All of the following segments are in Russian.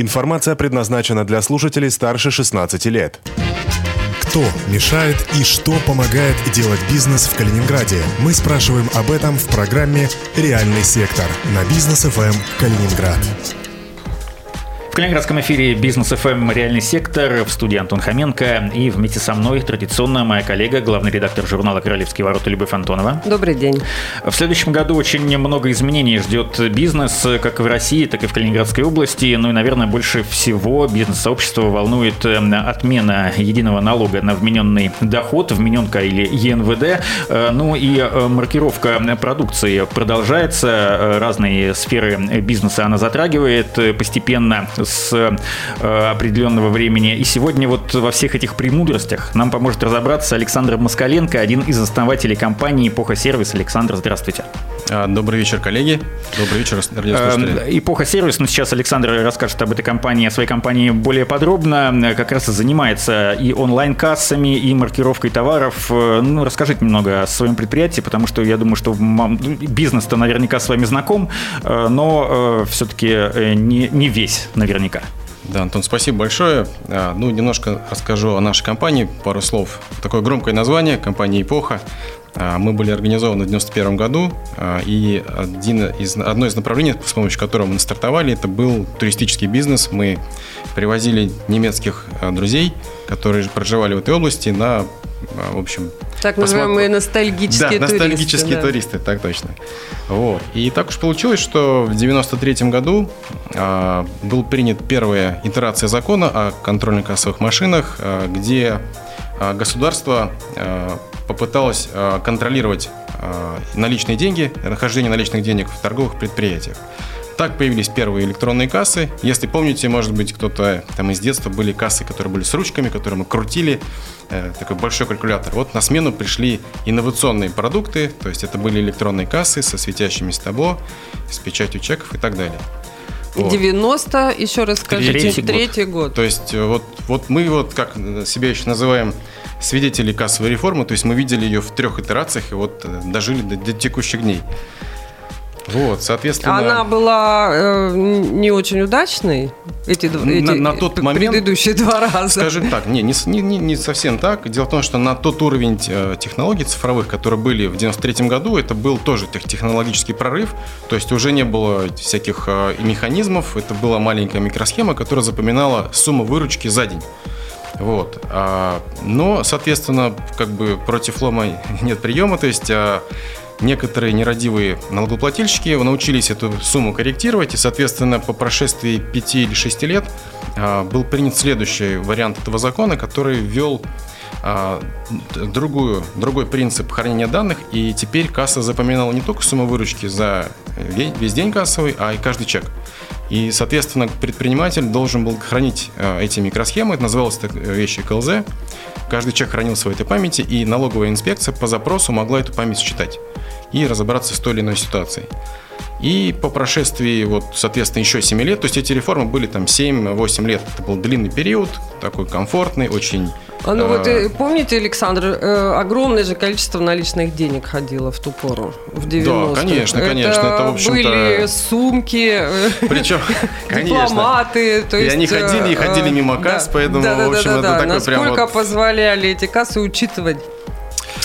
Информация предназначена для слушателей старше 16 лет. Кто мешает и что помогает делать бизнес в Калининграде? Мы спрашиваем об этом в программе «Реальный сектор» на бизнес ФМ Калининград. В Калининградском эфире «Бизнес ФМ. Реальный сектор» в студии Антон Хоменко. И вместе со мной традиционно моя коллега, главный редактор журнала «Королевские ворота» Любовь Антонова. Добрый день. В следующем году очень много изменений ждет бизнес, как в России, так и в Калининградской области. Ну и, наверное, больше всего бизнес-сообщество волнует э, отмена единого налога на вмененный доход, вмененка или ЕНВД. Э, ну и э, маркировка продукции продолжается. Разные сферы бизнеса она затрагивает постепенно с э, определенного времени. И сегодня вот во всех этих премудростях нам поможет разобраться Александр Москаленко, один из основателей компании «Эпоха Сервис». Александр, здравствуйте. А, добрый вечер, коллеги. Добрый вечер, радиослушатели. Эм, Эпоха сервис, но сейчас Александр расскажет об этой компании, о своей компании более подробно. Как раз и занимается и онлайн-кассами, и маркировкой товаров. Э, ну, расскажите немного о своем предприятии, потому что я думаю, что бизнес-то наверняка с вами знаком, э, но все-таки не, не весь, наверное наверняка. Да, Антон, спасибо большое. А, ну, немножко расскажу о нашей компании, пару слов. Такое громкое название, компания «Эпоха». А, мы были организованы в 1991 году, а, и один из, одно из направлений, с помощью которого мы стартовали, это был туристический бизнес. Мы привозили немецких друзей, которые проживали в этой области, на в общем... Так называемые ностальгические да, туристы. ностальгические да. туристы, так точно. Вот. И так уж получилось, что в 93 году а, был принят первая итерация закона о контрольно-кассовых машинах, а, где а, государство а, попыталось а, контролировать а, наличные деньги, нахождение наличных денег в торговых предприятиях. Так появились первые электронные кассы. Если помните, может быть, кто-то там из детства были кассы, которые были с ручками, которые мы крутили, э, такой большой калькулятор. Вот на смену пришли инновационные продукты, то есть это были электронные кассы со светящимися табло, с печатью чеков и так далее. Вот. 90, еще раз скажите, третий, третий год. год. То есть э, вот, вот мы вот как себя еще называем свидетели кассовой реформы, то есть мы видели ее в трех итерациях и вот э, дожили до, до текущих дней. Вот, соответственно... Она была э, не очень удачной, эти, на, эти на тот момент, предыдущие два раза? Скажем так, не, не, не, не совсем так. Дело в том, что на тот уровень э, технологий цифровых, которые были в 93 году, это был тоже технологический прорыв, то есть уже не было всяких э, механизмов, это была маленькая микросхема, которая запоминала сумму выручки за день. Вот. А, но, соответственно, как бы против лома нет приема, то есть а, некоторые нерадивые налогоплательщики научились эту сумму корректировать, и, соответственно, по прошествии 5 или 6 лет а, был принят следующий вариант этого закона, который ввел другую, другой принцип хранения данных, и теперь касса запоминала не только сумму выручки за весь день кассовый, а и каждый чек. И, соответственно, предприниматель должен был хранить а, эти микросхемы, это называлось так вещи КЛЗ. Каждый чек хранился в этой памяти, и налоговая инспекция по запросу могла эту память считать и разобраться с той или иной ситуацией. И по прошествии, вот, соответственно, еще 7 лет, то есть эти реформы были там 7-8 лет, это был длинный период, такой комфортный, очень... А ну вот э, помните, Александр, э, огромное же количество наличных денег ходило в ту пору, в 90-х. Да, конечно, конечно. Это, это в общем-то... были сумки, э, Причем, дипломаты. То есть, и они ходили и ходили мимо касс, да, поэтому, да, да, в общем, да, да, это да. такой Насколько прям вот... позволяли эти кассы учитывать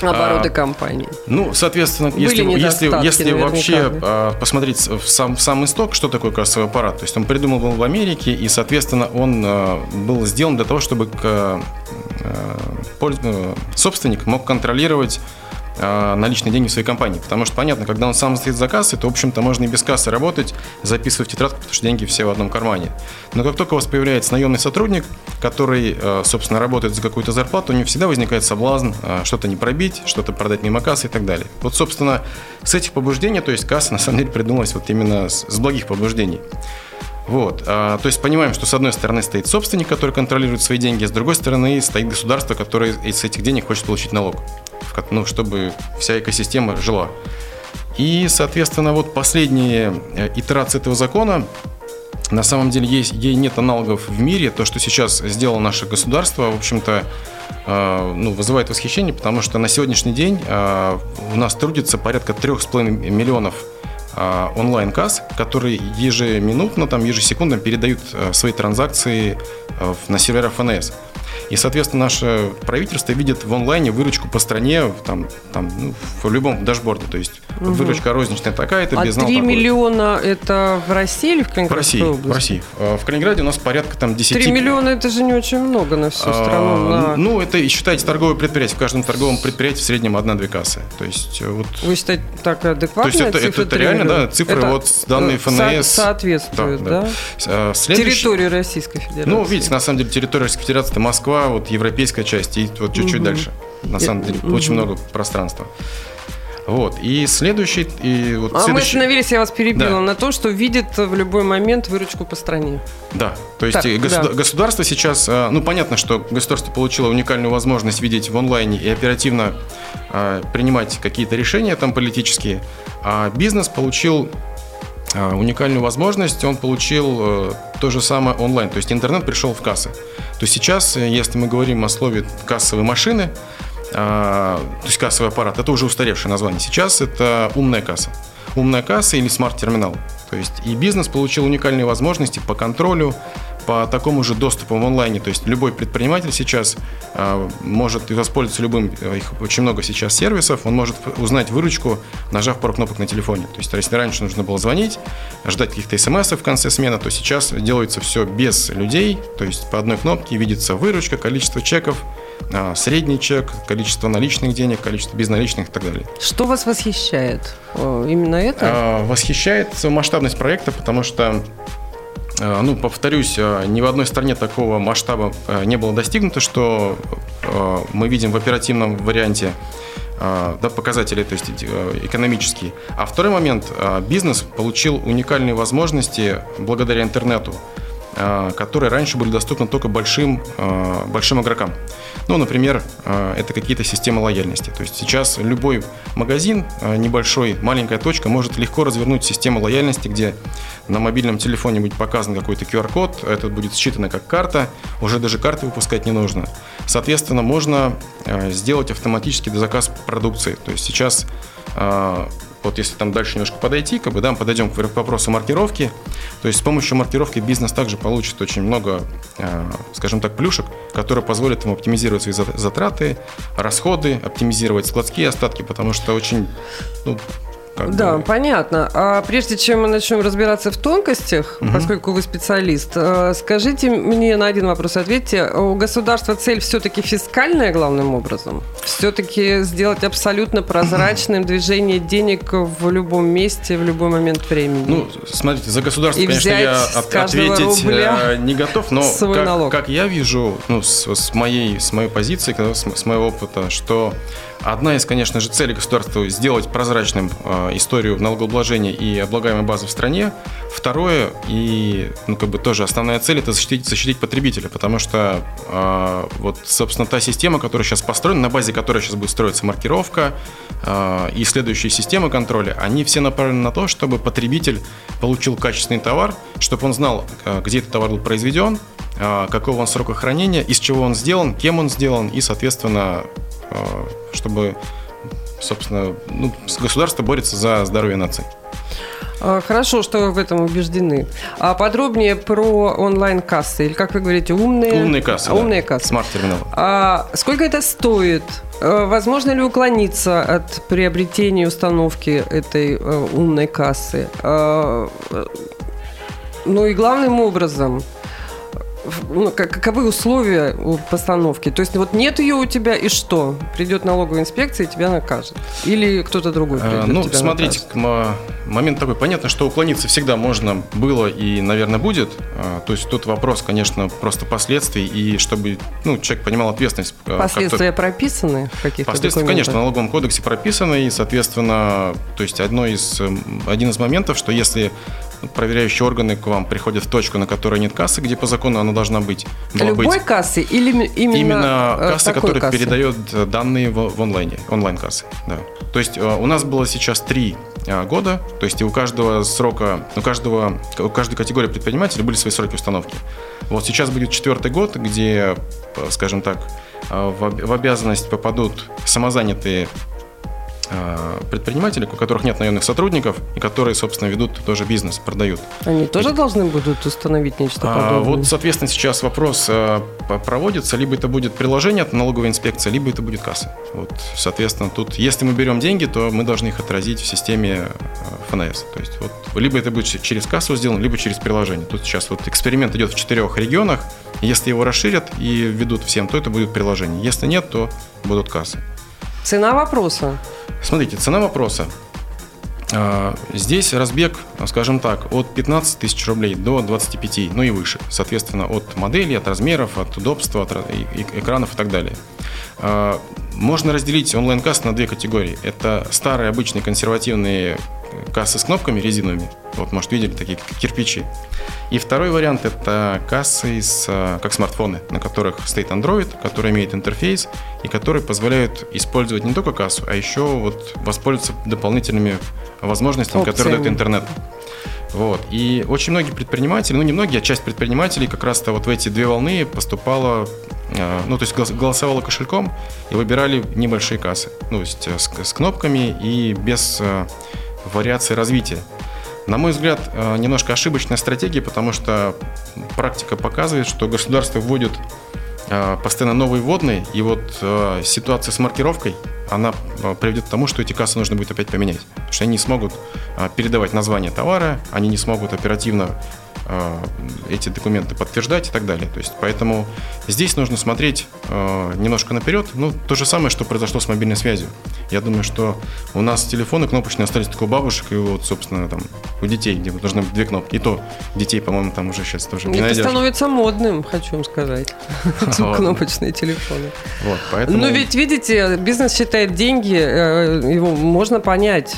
обороты а, компании. Ну, соответственно, если, если, если вообще а, посмотреть в сам, сам исток, что такое кассовый аппарат, то есть он придумал был в Америке, и, соответственно, он а, был сделан для того, чтобы а, а, собственник мог контролировать а, наличные деньги в своей компании. Потому что, понятно, когда он сам стоит за кассой, то, в общем-то, можно и без кассы работать, записывать в тетрадку, потому что деньги все в одном кармане. Но как только у вас появляется наемный сотрудник, который, а, собственно, работает за какую-то зарплату, у него всегда возникает соблазн а, что-то не пробить, что-то продать мимо кассы и так далее. Вот, собственно, с этих побуждений, то есть касса, на самом деле, придумалась вот именно с благих побуждений. Вот. А, то есть понимаем, что с одной стороны стоит собственник, который контролирует свои деньги, а с другой стороны стоит государство, которое из этих денег хочет получить налог ну, чтобы вся экосистема жила. И, соответственно, вот последние э, итерации этого закона, на самом деле есть, ей нет аналогов в мире. То, что сейчас сделало наше государство, в общем-то, э, ну, вызывает восхищение, потому что на сегодняшний день э, у нас трудится порядка 3,5 миллионов онлайн-касс, которые ежеминутно, там, ежесекундно передают а, свои транзакции а, на сервера ФНС. И, соответственно, наше правительство видит в онлайне выручку по стране, там, там, ну, в любом дашборде. То есть угу. выручка розничная такая-то, а безнал 3 такой. миллиона это в России или в Калининграде? В России, области? в России. В Калининграде у нас порядка там 10... 3 миллиона это же не очень много на всю страну. А, на... Ну, это, считайте, торговое предприятие. В каждом торговом предприятии в среднем одна-две кассы. То есть, э, вот... Вы считаете, так адекватная То есть, это, это, это реально, да, цифры это вот данные ФНС. Со- соответствуют, да? да? да. Следующий... Территории Российской Федерации. Ну, видите, на самом деле территория Российской Федерации это Москва, вот европейская часть и вот чуть-чуть угу. дальше. На самом деле, угу. очень много пространства. Вот. И следующий... И вот а следующий... мы остановились, я вас перебила, да. на то, что видит в любой момент выручку по стране. Да. То есть так, государ... да. государство сейчас... А, ну, понятно, что государство получило уникальную возможность видеть в онлайне и оперативно а, принимать какие-то решения там политические, а бизнес получил уникальную возможность, он получил э, то же самое онлайн, то есть интернет пришел в кассы. То есть сейчас, э, если мы говорим о слове кассовые машины, а, то есть кассовый аппарат, это уже устаревшее название. Сейчас это умная касса. Умная касса или смарт-терминал. То есть и бизнес получил уникальные возможности по контролю, по такому же доступу в онлайне. То есть любой предприниматель сейчас э, может воспользоваться любым, э, их очень много сейчас сервисов, он может узнать выручку, нажав пару кнопок на телефоне. То есть если раньше нужно было звонить, ждать каких-то смс в конце смены, то сейчас делается все без людей, то есть по одной кнопке видится выручка, количество чеков, а, средний чек, количество наличных денег, количество безналичных и так далее. Что вас восхищает? Именно это? А, восхищает масштабность проекта, потому что а, ну, повторюсь, ни в одной стране такого масштаба не было достигнуто, что мы видим в оперативном варианте да, показатели, то есть экономические. А второй момент, бизнес получил уникальные возможности благодаря интернету. А, которые раньше были доступны только большим, а, большим игрокам. Ну, например, а, это какие-то системы лояльности. То есть сейчас любой магазин, небольшой, маленькая точка, может легко развернуть систему лояльности, где на мобильном телефоне будет показан какой-то QR-код, это будет считано как карта, уже даже карты выпускать не нужно. Соответственно, можно сделать автоматический заказ продукции. То есть сейчас вот если там дальше немножко подойти, как бы, да, подойдем к вопросу маркировки, то есть с помощью маркировки бизнес также получит очень много, э, скажем так, плюшек, которые позволят ему оптимизировать свои затраты, расходы, оптимизировать складские остатки, потому что очень ну, как да, бы... понятно. А прежде чем мы начнем разбираться в тонкостях, угу. поскольку вы специалист, э, скажите мне на один вопрос, ответьте. У государства цель все-таки фискальная главным образом? Все-таки сделать абсолютно прозрачным движение денег в любом месте, в любой момент времени? Ну, смотрите, за государство, И конечно, я от, ответить э, не готов, но как, как я вижу, ну, с, с, моей, с моей позиции, с, с моего опыта, что Одна из, конечно же, целей государства – сделать прозрачным э, историю налогообложения и облагаемой базы в стране. Второе, и ну, как бы тоже основная цель – это защитить, защитить потребителя, потому что э, вот, собственно, та система, которая сейчас построена, на базе которой сейчас будет строиться маркировка э, и следующие системы контроля, они все направлены на то, чтобы потребитель получил качественный товар, чтобы он знал, э, где этот товар был произведен, э, какого он срока хранения, из чего он сделан, кем он сделан и, соответственно, чтобы, собственно, ну, государство борется за здоровье нации. А, хорошо, что вы в этом убеждены. А подробнее про онлайн-кассы, или, как вы говорите, умные... Умные кассы, Умные да. кассы. Смарт-терминал. А сколько это стоит? А, возможно ли уклониться от приобретения установки этой э, умной кассы? А, ну и главным образом, ну, каковы условия постановки? То есть вот нет ее у тебя и что? Придет налоговая инспекция и тебя накажет? Или кто-то другой придет, а, Ну, смотрите, накажет? момент такой. Понятно, что уклониться всегда можно было и, наверное, будет. А, то есть тут вопрос, конечно, просто последствий и чтобы ну, человек понимал ответственность. А, Последствия прописаны в каких-то Последствия, документах? конечно, в налоговом кодексе прописаны и, соответственно, то есть одно из, один из моментов, что если проверяющие органы к вам приходят в точку, на которой нет кассы, где по закону она должна быть. Любой быть. кассы или именно Именно э, кассы, которая кассы? передает э, данные в, в онлайне, онлайн-кассы. Да. То есть э, у нас было сейчас три года, то есть у каждого срока, у каждого, у каждой категории предпринимателей были свои сроки установки. Вот сейчас будет четвертый год, где, скажем так, в обязанность попадут самозанятые э, предприниматели, у которых нет наемных сотрудников, и которые, собственно, ведут тоже бизнес, продают. Они тоже должны будут установить нечто А, подобное? Вот, соответственно, сейчас вопрос по- проводится, либо это будет приложение от налоговой инспекции, либо это будет касса. Вот, соответственно, тут, если мы берем деньги, то мы должны их отразить в системе э, ФНС. То есть, вот, либо это будет через кассу сделано, либо через приложение. Тут сейчас вот эксперимент идет в четырех регионах. Если его расширят и введут всем, то это будет приложение. Если нет, то будут кассы. Цена вопроса. Смотрите, цена вопроса. А, Здесь разбег, скажем так, от 15 тысяч рублей до 25, ну и выше. Соответственно, от модели, от размеров, от удобства, от экранов и так далее. Можно разделить онлайн-касс на две категории. Это старые обычные консервативные кассы с кнопками резиновыми. Вот, может, видели такие кирпичи. И второй вариант – это кассы, с, а, как смартфоны, на которых стоит Android, который имеет интерфейс и которые позволяют использовать не только кассу, а еще вот воспользоваться дополнительными возможностями, которые дает Опциями. интернет. Вот. И очень многие предприниматели, ну не многие, а часть предпринимателей как раз-то вот в эти две волны поступала, э, ну то есть голос- голосовала кошельком и выбирали небольшие кассы. Ну, то есть э, с, с кнопками и без э, вариации развития. На мой взгляд, немножко ошибочная стратегия, потому что практика показывает, что государство вводит постоянно новые вводные, и вот э, ситуация с маркировкой, она э, приведет к тому, что эти кассы нужно будет опять поменять. Потому что они не смогут э, передавать название товара, они не смогут оперативно э, эти документы подтверждать и так далее. То есть, поэтому здесь нужно смотреть э, немножко наперед. Ну, то же самое, что произошло с мобильной связью. Я думаю, что у нас телефоны кнопочные остались только у бабушек и вот, собственно, там у детей, где быть две кнопки. И то детей, по-моему, там уже сейчас тоже не Это найдешь. становится модным, хочу вам сказать. Кнопочные телефоны. Вот, поэтому... Но ведь, видите, бизнес считает деньги, э, его можно понять.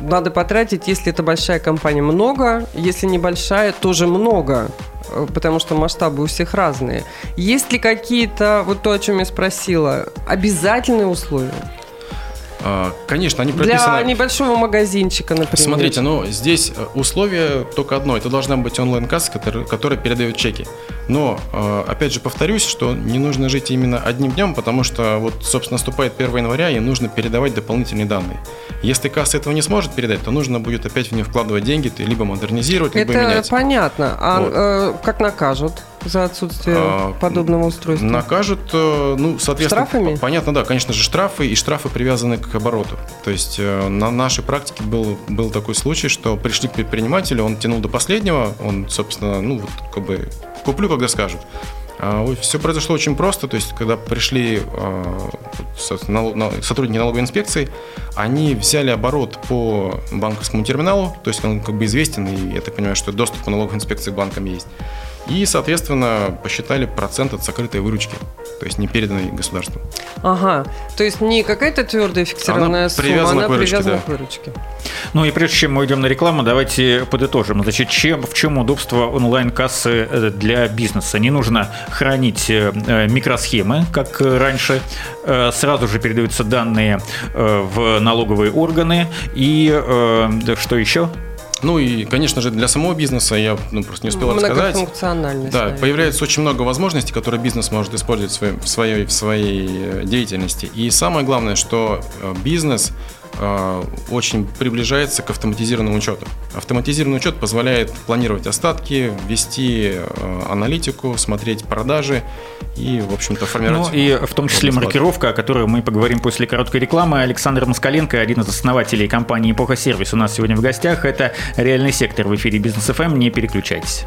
Надо потратить, если это большая компания, много, если небольшая, тоже много э, потому что масштабы у всех разные. Есть ли какие-то, вот то, о чем я спросила, обязательные условия? А, Конечно, они прописаны... Для небольшого магазинчика, например. Смотрите, ну здесь э, условие только одно. Это должна быть онлайн-касса, которая, которая передает чеки. Но, э, опять же, повторюсь, что не нужно жить именно одним днем, потому что, вот, собственно, наступает 1 января, и нужно передавать дополнительные данные. Если касса этого не сможет передать, то нужно будет опять в нее вкладывать деньги, либо модернизировать, либо Это менять. понятно. А Вот. э, как накажут за отсутствие А, подобного устройства? Накажут, ну, соответственно, Штрафами? понятно, да, конечно же, штрафы, и штрафы привязаны к обороту. То есть э, на нашей практике был, был такой случай, что пришли к предпринимателю, он тянул до последнего, он, собственно, ну, вот, как бы, куплю, когда скажут. все произошло очень просто, то есть, когда пришли э, сотрудники налоговой инспекции, они взяли оборот по банковскому терминалу, то есть он как бы известен, и я так понимаю, что доступ по налоговой инспекции к банкам есть. И, соответственно, посчитали процент от сокрытой выручки, то есть не переданной государству. Ага, то есть не какая-то твердая фиксированная Она сумма, привязана она к выручке, привязана да. к выручке. Ну и прежде чем мы идем на рекламу, давайте подытожим. Значит, чем, в чем удобство онлайн-кассы э, для бизнеса? Не нужно хранить э, э, микросхемы, как раньше. Сразу же передаются данные в налоговые органы. И что еще? Ну и, конечно же, для самого бизнеса, я ну, просто не успел рассказать, Многофункциональность. Да, наверное. появляется очень много возможностей, которые бизнес может использовать в своей, в своей, э, деятельности. И самое главное, что э, бизнес очень приближается к автоматизированному учету. Автоматизированный учет позволяет планировать остатки, вести э, аналитику, смотреть продажи и, в общем-то, Ну формировать... и в том числе маркировка, о которой мы поговорим после короткой рекламы. Александр Москаленко, один из основателей компании «Эпоха Сервис» у нас сегодня в гостях. Это «Реальный сектор» в эфире «Бизнес ФМ». Не переключайтесь.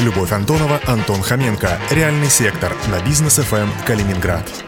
Любовь Антонова, Антон Хоменко. Реальный сектор на Business FM Калининград.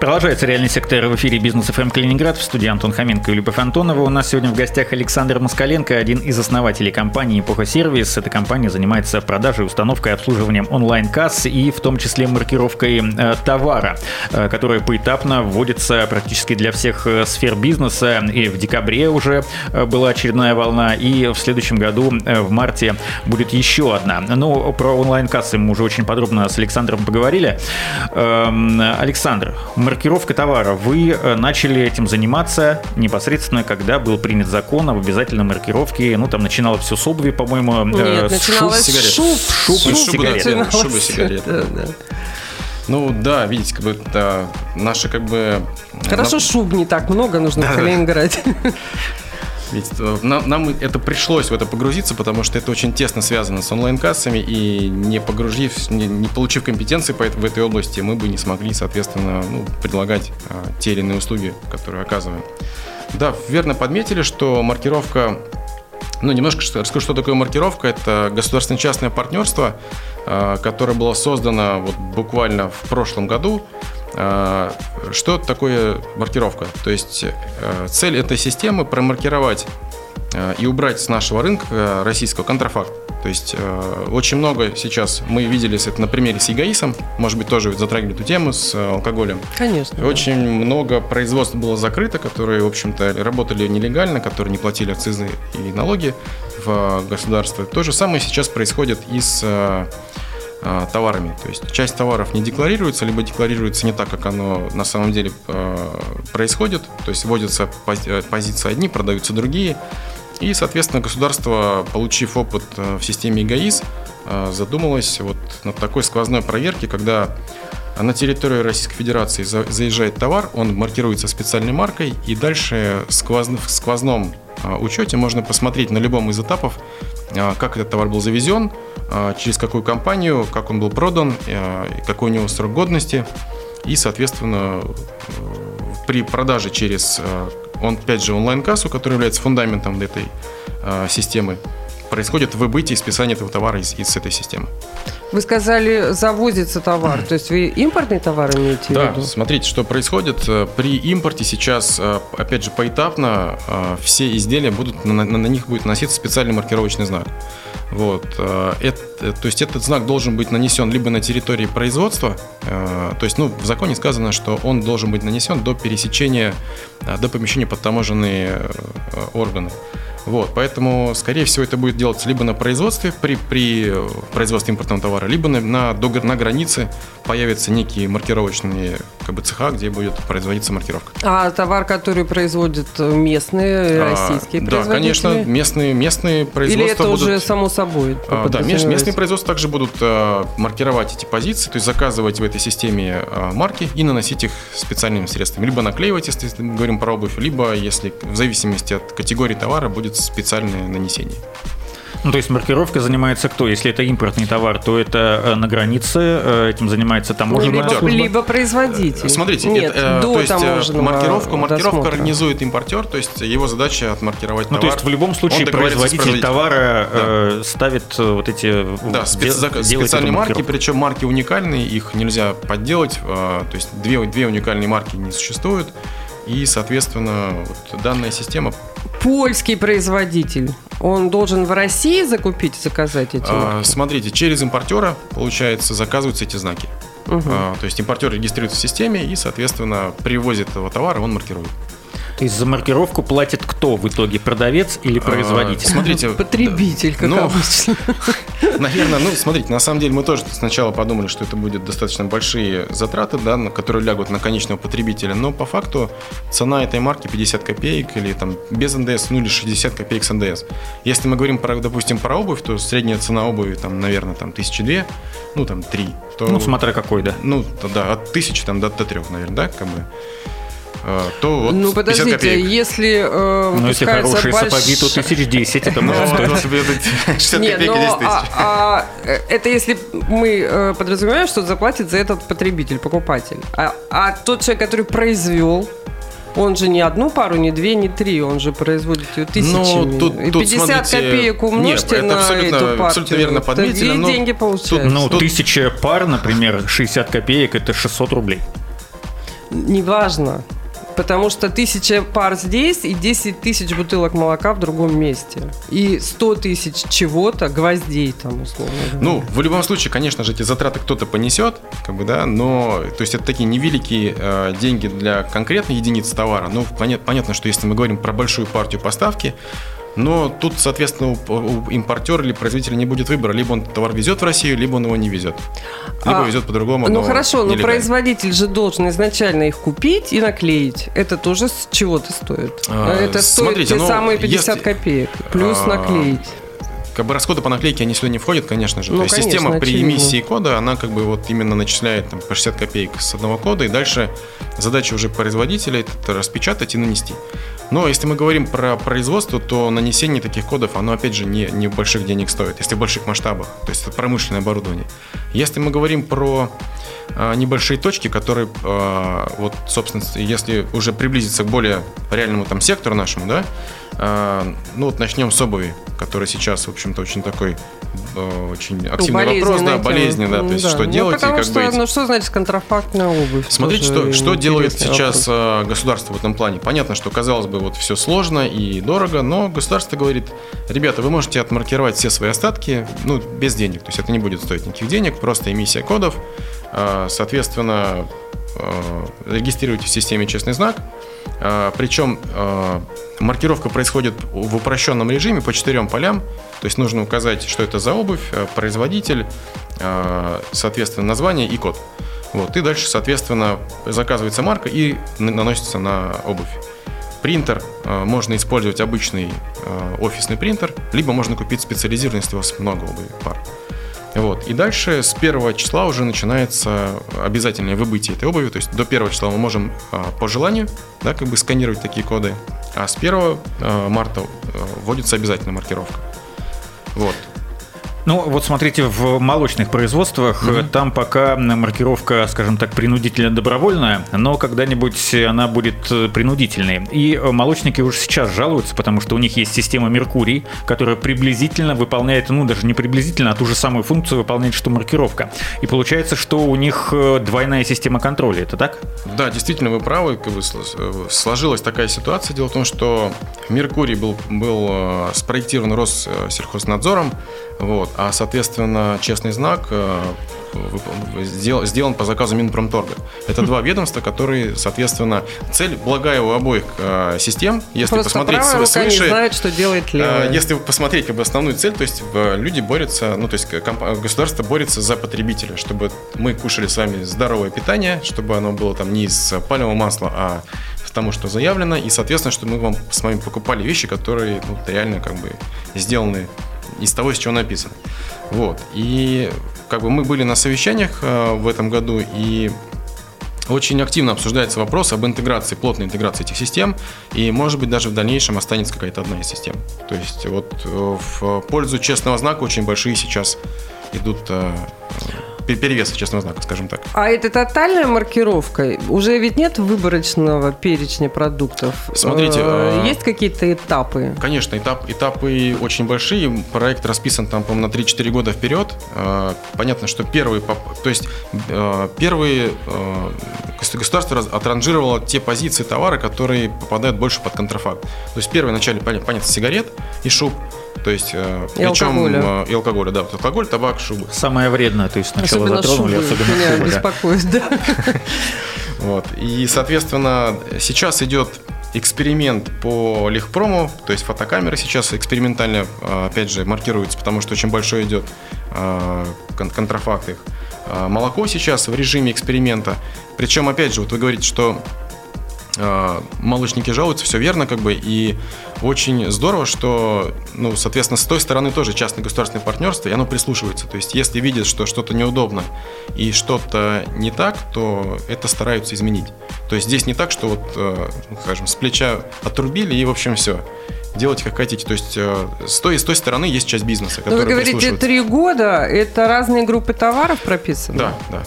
Продолжается реальный сектор в эфире Business FM Калининград в студии Антон Хоменко и Любовь Антонова. У нас сегодня в гостях Александр Москаленко, один из основателей компании Эпоха Сервис. Эта компания занимается продажей, установкой обслуживанием онлайн-касс и в том числе маркировкой э, товара, э, которая поэтапно вводится практически для всех э, сфер бизнеса. И в декабре уже была очередная волна, и в следующем году, в марте, будет еще одна. Ну, про онлайн-кассы мы уже очень подробно с Александром поговорили. Эм, Александр, маркировка товара. Вы э, начали этим заниматься непосредственно, когда был принят закон об обязательной маркировке. Ну, там начиналось все с обуви, по-моему. Нет, э, с начиналось шуб, шуб. шуб и Шубы, сигарет. да, начиналось шубы, сигарет. это, да. Ну да, видите, как бы это наши как бы... Хорошо, нам- шуб не так много нужно в Калининграде. Ведь э, нам, нам это пришлось в это погрузиться, потому что это очень тесно связано с онлайн-кассами, и не погрузив, не, не получив компетенции по, в этой области, мы бы не смогли, соответственно, ну, предлагать а, те или иные услуги, которые оказываем. Да, верно подметили, что маркировка ну, немножко расскажу, что такое маркировка. Это государственно-частное партнерство, э, которое было создано вот буквально в прошлом году. Э, Что такое маркировка? То есть э, цель этой системы промаркировать э, и убрать с нашего рынка российского контрафакт. То есть очень много сейчас мы видели с- это на примере с ЕГАИСом, может быть, тоже затрагивали эту тему с алкоголем. Конечно. да. Очень много производств было закрыто, которые, в общем-то, работали нелегально, которые не платили акцизы и налоги в государство. То же самое сейчас происходит и с э, товарами. То есть часть товаров не декларируется, либо декларируется не так, как оно на самом деле э, происходит. То есть вводятся э, позиции одни, продаются другие. И, соответственно, государство, получив опыт в системе ЕГАИС, задумалось вот над такой сквозной проверки, когда на территорию Российской Федерации за- заезжает товар, он маркируется специальной маркой, и дальше в сквозном а, учете можно посмотреть на любом из этапов, а, как этот товар был завезен, а, через какую компанию, как он был продан, а, какой у него срок годности. И, соответственно, э, при продаже через, э, он, опять же, онлайн-кассу, которая является фундаментом этой э, системы, происходит выбытие и списание этого товара из, из этой системы. Вы сказали, завозится товар. То есть вы импортный товар имеете в Да, виду? смотрите, что происходит. Э, При импорте сейчас, э, опять же, поэтапно э, все изделия будут, на, на- них будет наноситься специальный маркировочный знак. Вот. это- то есть этот знак должен быть нанесен либо на территории производства, то есть, ну, в законе сказано, что он должен быть нанесен до пересечения, до помещения под таможенные органы. Вот, поэтому, скорее всего, это будет делаться либо на производстве, при, при э, производстве импортного товара, либо на, на, на границе появятся некие маркировочные как бы, цеха, где будет производиться маркировка. А товар, который производят местные, А, российские Да, производители? конечно, местные, местные Или производства это будут... уже само собой? А, Да, местные производства также будут э, маркировать эти позиции, то есть заказывать в этой системе э, марки и наносить их специальными средствами. Либо наклеивать, если говорим про обувь, либо, если в зависимости от категории товара, будет специальное нанесение. Ну, то есть маркировка занимается кто? Если это импортный товар, то это э, на границе э, этим занимается таможенная либо, служба. либо производитель. Смотрите, Нет, это, э, до то есть э, маркировку, маркировку организует импортер, то есть его задача отмаркировать Ну, то товар. есть в любом случае производитель товара э, ставит э, вот эти... Да, спецзак- специальные марки, причем марки уникальные, их нельзя подделать, э, то есть две, две уникальные марки не существуют, и, соответственно, вот данная система Польский производитель. Он должен в России закупить, заказать эти А, марки? Смотрите, через импортера, получается, заказываются эти знаки. А, То есть импортер регистрируется в системе и, соответственно, привозит этого товара, он маркирует. То есть за маркировку платит кто в итоге? Продавец или А, производитель? Смотрите, Потребитель, как Ну, обычно. Наверное, ну, смотрите, на самом деле мы тоже сначала подумали, что это будет достаточно большие затраты, да, на- которые лягут на конечного потребителя, но по факту цена этой марки 50 копеек или там без НДС, ну или 60 копеек с НДС. Если мы говорим, про, допустим, про обувь, то средняя цена обуви, там, наверное, там, тысячи две, ну, там, три. То, Ну, смотря какой, да. Ну, то да, от тысячи там, до, до трех, наверное, да, как бы. Э, То вот Ну, 50 подождите, копеек. если э, Ну, если хорошие больш- сапоги, то тысяч десять, это Ну, может стоить. вот тебе это 60 Нет, копеек и но 10 тысяч. а, а, э, это если мы э, подразумеваем, что заплатит за этот потребитель, покупатель. А, а тот человек, который произвел, он же не одну пару, не две, не три, он же производит ее тысячами. Ну, тут- тут, 50 смотрите, копеек умножьте нет, это на абсолютно- эту партию. абсолютно верно подметили, но деньги получаются. Ну, Тут- тысяча пар, например, 60 копеек, это 600 рублей. Неважно. Потому что тысяча пар здесь и 10 тысяч бутылок молока в другом месте. И 100 тысяч чего-то, гвоздей там, условно говоря. Ну, в любом случае, конечно же, эти затраты кто-то понесет, как бы, да, но, то есть это такие невеликие э, деньги для конкретной единицы товара. Ну, понят- понятно, что если мы говорим про большую партию поставки, Но тут, соответственно, у, у импортера или производителя не будет выбора. Либо он товар везет в Россию, либо он его не везет. Либо А, везет по-другому. Ну хорошо, но производитель же должен изначально их купить и наклеить. Это тоже с чего-то стоит. А, Это стоит смотрите, те ну, самые 50 если- копеек. Плюс А, наклеить. Как бы расходы по наклейке, они сюда не входят, конечно же. Ну, То есть конечно, система при эмиссии кода, она как бы вот именно начисляет там, по 60 копеек с одного кода, и дальше задача уже производителя это распечатать и нанести. Но если мы говорим про производство, то нанесение таких кодов, оно опять же не, не больших денег стоит, если в больших масштабах, то есть это промышленное оборудование. Если мы говорим про небольшие точки, которые, а, вот, собственно, если уже приблизиться к более реальному там сектору нашему, да, а, ну вот начнем с обуви, которая сейчас, в общем-то, очень такой э, очень активный вопрос, да, Болезненная болезненный, да, то есть Да. что Ну, делать и как что, быть. Ну что значит контрафактная обувь? Смотрите, что, что делает сейчас вопрос. э, государство в этом плане. Понятно, что, казалось бы, вот все сложно и дорого, но государство говорит, ребята, вы можете отмаркировать все свои остатки, ну, без денег. То есть это не будет стоить никаких денег, просто эмиссия кодов. Соответственно, э, регистрируйте в системе честный знак. Э, Причем э, маркировка происходит в упрощенном режиме по четырем полям. То есть нужно указать, что это за обувь, производитель, соответственно, название и код. Вот, и дальше, соответственно, заказывается марка и наносится на обувь. Принтер можно использовать обычный офисный принтер, либо можно купить специализированный, если у вас много обуви пар. Вот. И дальше с первого числа уже начинается обязательное выбытие этой обуви. То есть до первого числа мы можем э, по желанию да, как бы сканировать такие коды, а с 1 э, марта э, вводится обязательная маркировка. Вот. Ну, вот смотрите, в молочных производствах э, там пока маркировка, скажем так, принудительно-добровольная, но когда-нибудь она будет э, принудительной. И э, молочники уже сейчас жалуются, потому что у них есть система Меркурий, которая приблизительно выполняет, ну, даже не приблизительно, а ту же самую функцию выполняет, что маркировка. И получается, что у них двойная система контроля. Это так? Да, действительно, вы правы. Как бы сло- сложилась такая ситуация. Дело в том, что Меркурий был, был спроектирован Россельхознадзором, вот, а, соответственно, честный знак э, сделан по заказу Минпромторга. Это два ведомства, которые, соответственно, цель благая у обоих э, систем. Если Просто посмотреть правая рука не знает, что делает левая. Э, Если посмотреть как бы основную цель, то есть люди борются, ну то есть государство борется за потребителя, чтобы мы кушали с вами здоровое питание, чтобы оно было там не из пальмового масла, а тому, что заявлено, и соответственно, чтобы мы вам с вами покупали вещи, которые ну, реально как бы сделаны из того, из чего написано. Вот. И как бы мы были на совещаниях э, в этом году, и очень активно обсуждается вопрос об интеграции, плотной интеграции этих систем, и, может быть, даже в дальнейшем останется какая-то одна из систем. То есть вот э, в пользу честного знака очень большие сейчас идут перевесы честного знака, скажем так. А это тотальная маркировка? Уже ведь нет выборочного перечня продуктов? Смотрите, Э, а- Есть какие-то этапы? Конечно, этап, этапы очень большие. Проект расписан там, по-моему, на 3-4 года вперед. Э, Понятно, что первые, то есть э, первые гос- государство отранжировало те позиции товара, которые попадают больше под контрафакт. То есть первые начали, поня- понятно, сигарет и шуб. То есть, э, И алкоголя. э, и алкоголя, да, вот алкоголь, табак, шубы. Самое вредное, то есть сначала Особенно затронули, шубы особенно меня шубы, да. беспокоит, да. Вот. И, соответственно, сейчас идет эксперимент по легпрому, то есть фотокамеры сейчас экспериментально, а, опять же, маркируются, потому что очень большой идет а, кон- контрафакт их. А, Молоко сейчас в режиме эксперимента. Причем, опять же, вот вы говорите, что а, молочники жалуются, все верно, как бы, и очень здорово, что, ну, соответственно, с той стороны тоже частное государственное партнерство, и оно прислушивается. То есть, если видят, что что-то неудобно и что-то не так, то это стараются изменить. То есть, здесь не так, что вот, э, ну, скажем, с плеча отрубили, и, в общем, все. Делайте как хотите. То есть, э, с той, с той стороны есть часть бизнеса, Ну, которая вы говорите, три года, это разные группы товаров прописаны? Да, да.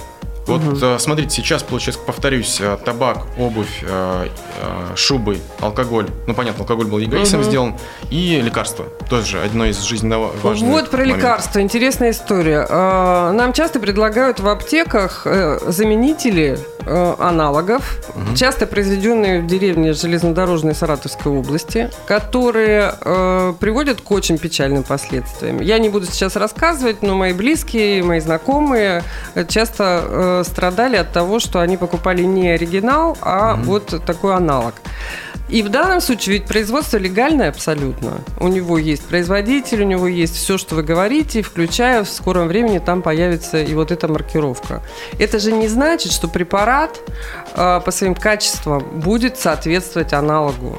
Вот э, смотрите, сейчас, получается, повторюсь, э, табак, обувь, э, шубы, алкоголь. Ну, понятно, алкоголь был ЕГАИСом сделан. И лекарства. Тоже одно из жизненно важных Вот про моментов. лекарства. Интересная история. А, Нам часто предлагают в аптеках заменители э, аналогов, часто произведенные в деревне железнодорожной Саратовской области, которые э, приводят к очень печальным последствиям. Я не буду сейчас рассказывать, но мои близкие, мои знакомые э, часто э, страдали от того, что они покупали не оригинал, а вот такой аналог. И в данном случае ведь производство легальное абсолютно. У него есть производитель, у него есть все, что вы говорите, включая в скором времени там появится и вот эта маркировка. Это же не значит, что препарат э, по своим качествам будет соответствовать аналогу.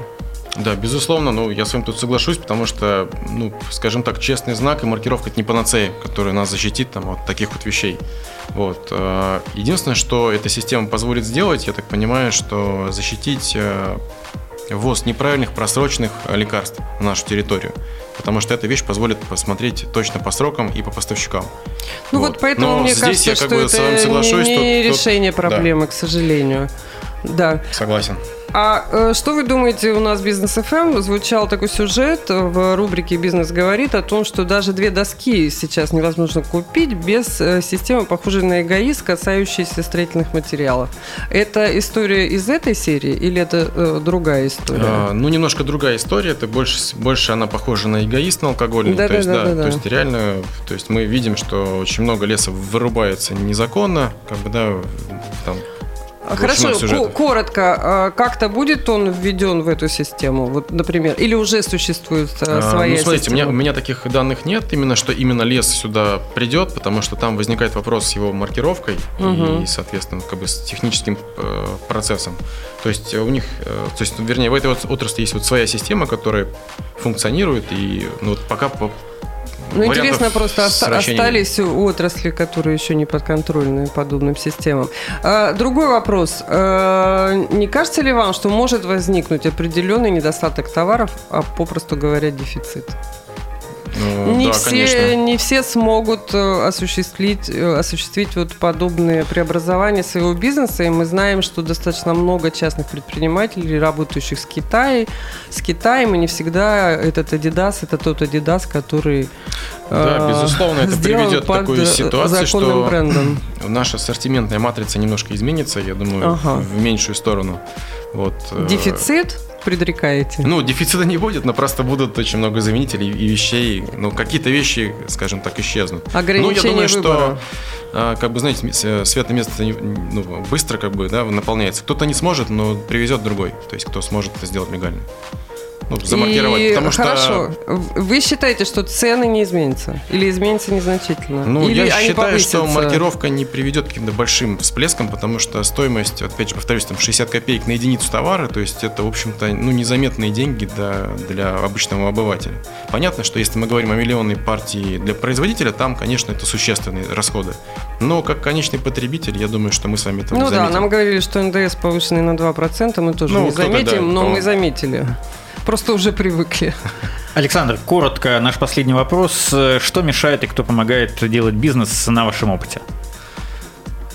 Да, безусловно, ну, я с вами тут соглашусь, потому что, ну, скажем так, честный знак и маркировка – это не панацея, которая нас защитит там, от таких вот вещей. Вот. Э, единственное, что эта система позволит сделать, я так понимаю, что защитить э, ввоз неправильных просроченных лекарств на нашу территорию. Потому что эта вещь позволит посмотреть точно по срокам и по поставщикам. Ну вот, вот поэтому Но мне кажется, я как что бы это соглашусь, не, не что решение тот... проблемы, да. к сожалению. Да. Согласен. А э, что вы думаете, у нас Бизнес ФМ звучал такой сюжет в рубрике Бизнес говорит о том, что даже две доски сейчас невозможно купить без э, системы, похожей на эгоист, касающейся строительных материалов. Это история из этой серии или это э, другая история? А, ну, немножко другая история. Это больше, больше она похожа на эгоист, на алкогольный. Да, то, да, есть, да, да, да. то есть реально, то есть мы видим, что очень много леса вырубается незаконно, как бы, да, там Хорошо, коротко, а как-то будет он введен в эту систему, вот, например, или уже существует а, своя ну, смотрите, система? У меня, у меня таких данных нет, именно что именно лес сюда придет, потому что там возникает вопрос с его маркировкой угу. и, соответственно, как бы с техническим э, процессом. То есть у них, э, то есть, вернее, в этой отрасли есть вот своя система, которая функционирует, и ну, вот пока ну, интересно, просто остались отрасли, которые еще не подконтрольны подобным системам. А, другой вопрос. А, не кажется ли вам, что может возникнуть определенный недостаток товаров, а попросту говоря, дефицит? Ну, не, да, все, не все смогут э, осуществить, э, осуществить вот подобные преобразования своего бизнеса. И мы знаем, что достаточно много частных предпринимателей, работающих с Китаем. С Китаем, и не всегда этот Adidas, это тот Adidas, который Да, э, безусловно, это приведет к такой ситуации, что брендом. наша ассортиментная матрица немножко изменится, я думаю, ага. в меньшую сторону. Вот. Дефицит? Предрекаете? Ну, дефицита не будет, но просто будут очень много заменителей и вещей. Ну, какие-то вещи, скажем так, исчезнут. Ограничение ну, я думаю, выбора. что а, как бы, знаете, свет место ну, быстро как бы, да, наполняется. Кто-то не сможет, но привезет другой. То есть, кто сможет это сделать легально ну, замаркировать. И потому что... Хорошо. Вы считаете, что цены не изменятся? Или изменятся незначительно? Ну, Или я считаю, повысятся? что маркировка не приведет к каким-то большим всплескам, потому что стоимость, опять же, повторюсь, там 60 копеек на единицу товара, то есть это, в общем-то, ну, незаметные деньги для, для обычного обывателя. Понятно, что если мы говорим о миллионной партии для производителя, там, конечно, это существенные расходы. Но как конечный потребитель, я думаю, что мы с вами это Ну да, нам говорили, что НДС повышенный на 2%, мы тоже ну, не заметим, да, но мы заметили. Просто уже привыкли. Александр, коротко наш последний вопрос. Что мешает и кто помогает делать бизнес на вашем опыте?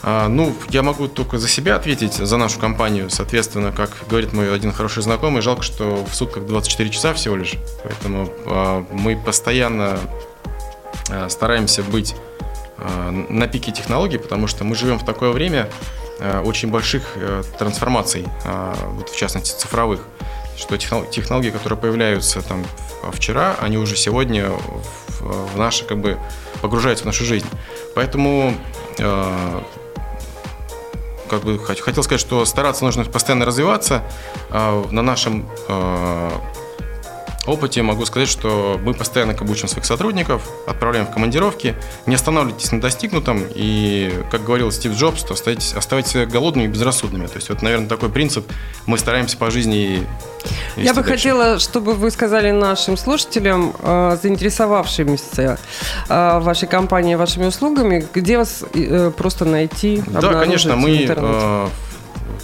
А, ну, я могу только за себя ответить, за нашу компанию. Соответственно, как говорит мой один хороший знакомый, жалко, что в сутках 24 часа всего лишь. Поэтому а, мы постоянно а, стараемся быть на пике технологий, потому что мы живем в такое время очень больших а, трансформаций, вот в частности цифровых что технологии, которые появляются там вчера, они уже сегодня в, в наши, как бы, погружаются в нашу жизнь. Поэтому э, как бы хотел сказать, что стараться нужно постоянно развиваться. Э, на нашем э, опыте могу сказать, что мы постоянно обучим своих сотрудников, отправляем в командировки, не останавливайтесь на достигнутом, и, как говорил Стив Джобс, то оставайтесь, оставайтесь голодными и безрассудными. То есть, вот, наверное, такой принцип мы стараемся по жизни Я бы дальше. хотела, чтобы вы сказали нашим слушателям, э, заинтересовавшимся э, вашей компанией, вашими услугами, где вас э, просто найти, Да, конечно, мы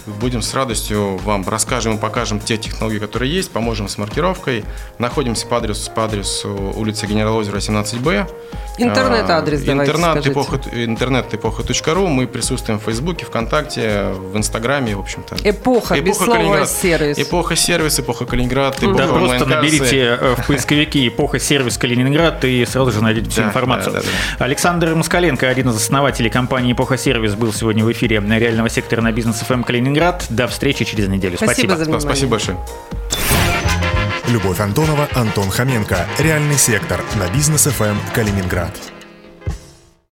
будем с радостью вам расскажем и покажем те технологии, которые есть, поможем с маркировкой. Находимся по адресу, по адресу улица Генерал Озера, 17Б. Интернет-адрес, а, интернет, эпоха, интернет эпоха.ру. Мы присутствуем в Фейсбуке, ВКонтакте, в Инстаграме, в общем-то. Эпоха, эпоха без слова сервис. Эпоха сервис, эпоха Калининград, эпоха Да, просто наберите э, в поисковике эпоха сервис Калининград и сразу же найдете всю да, информацию. Да, да, да. Александр Москаленко, один из основателей компании Эпоха Сервис, был сегодня в эфире реального сектора на бизнес ФМ Калининград. До встречи через неделю. Спасибо. Спасибо, за Спасибо большое. Любовь Антонова, Антон Хоменко. Реальный сектор на бизнес ФМ Калининград.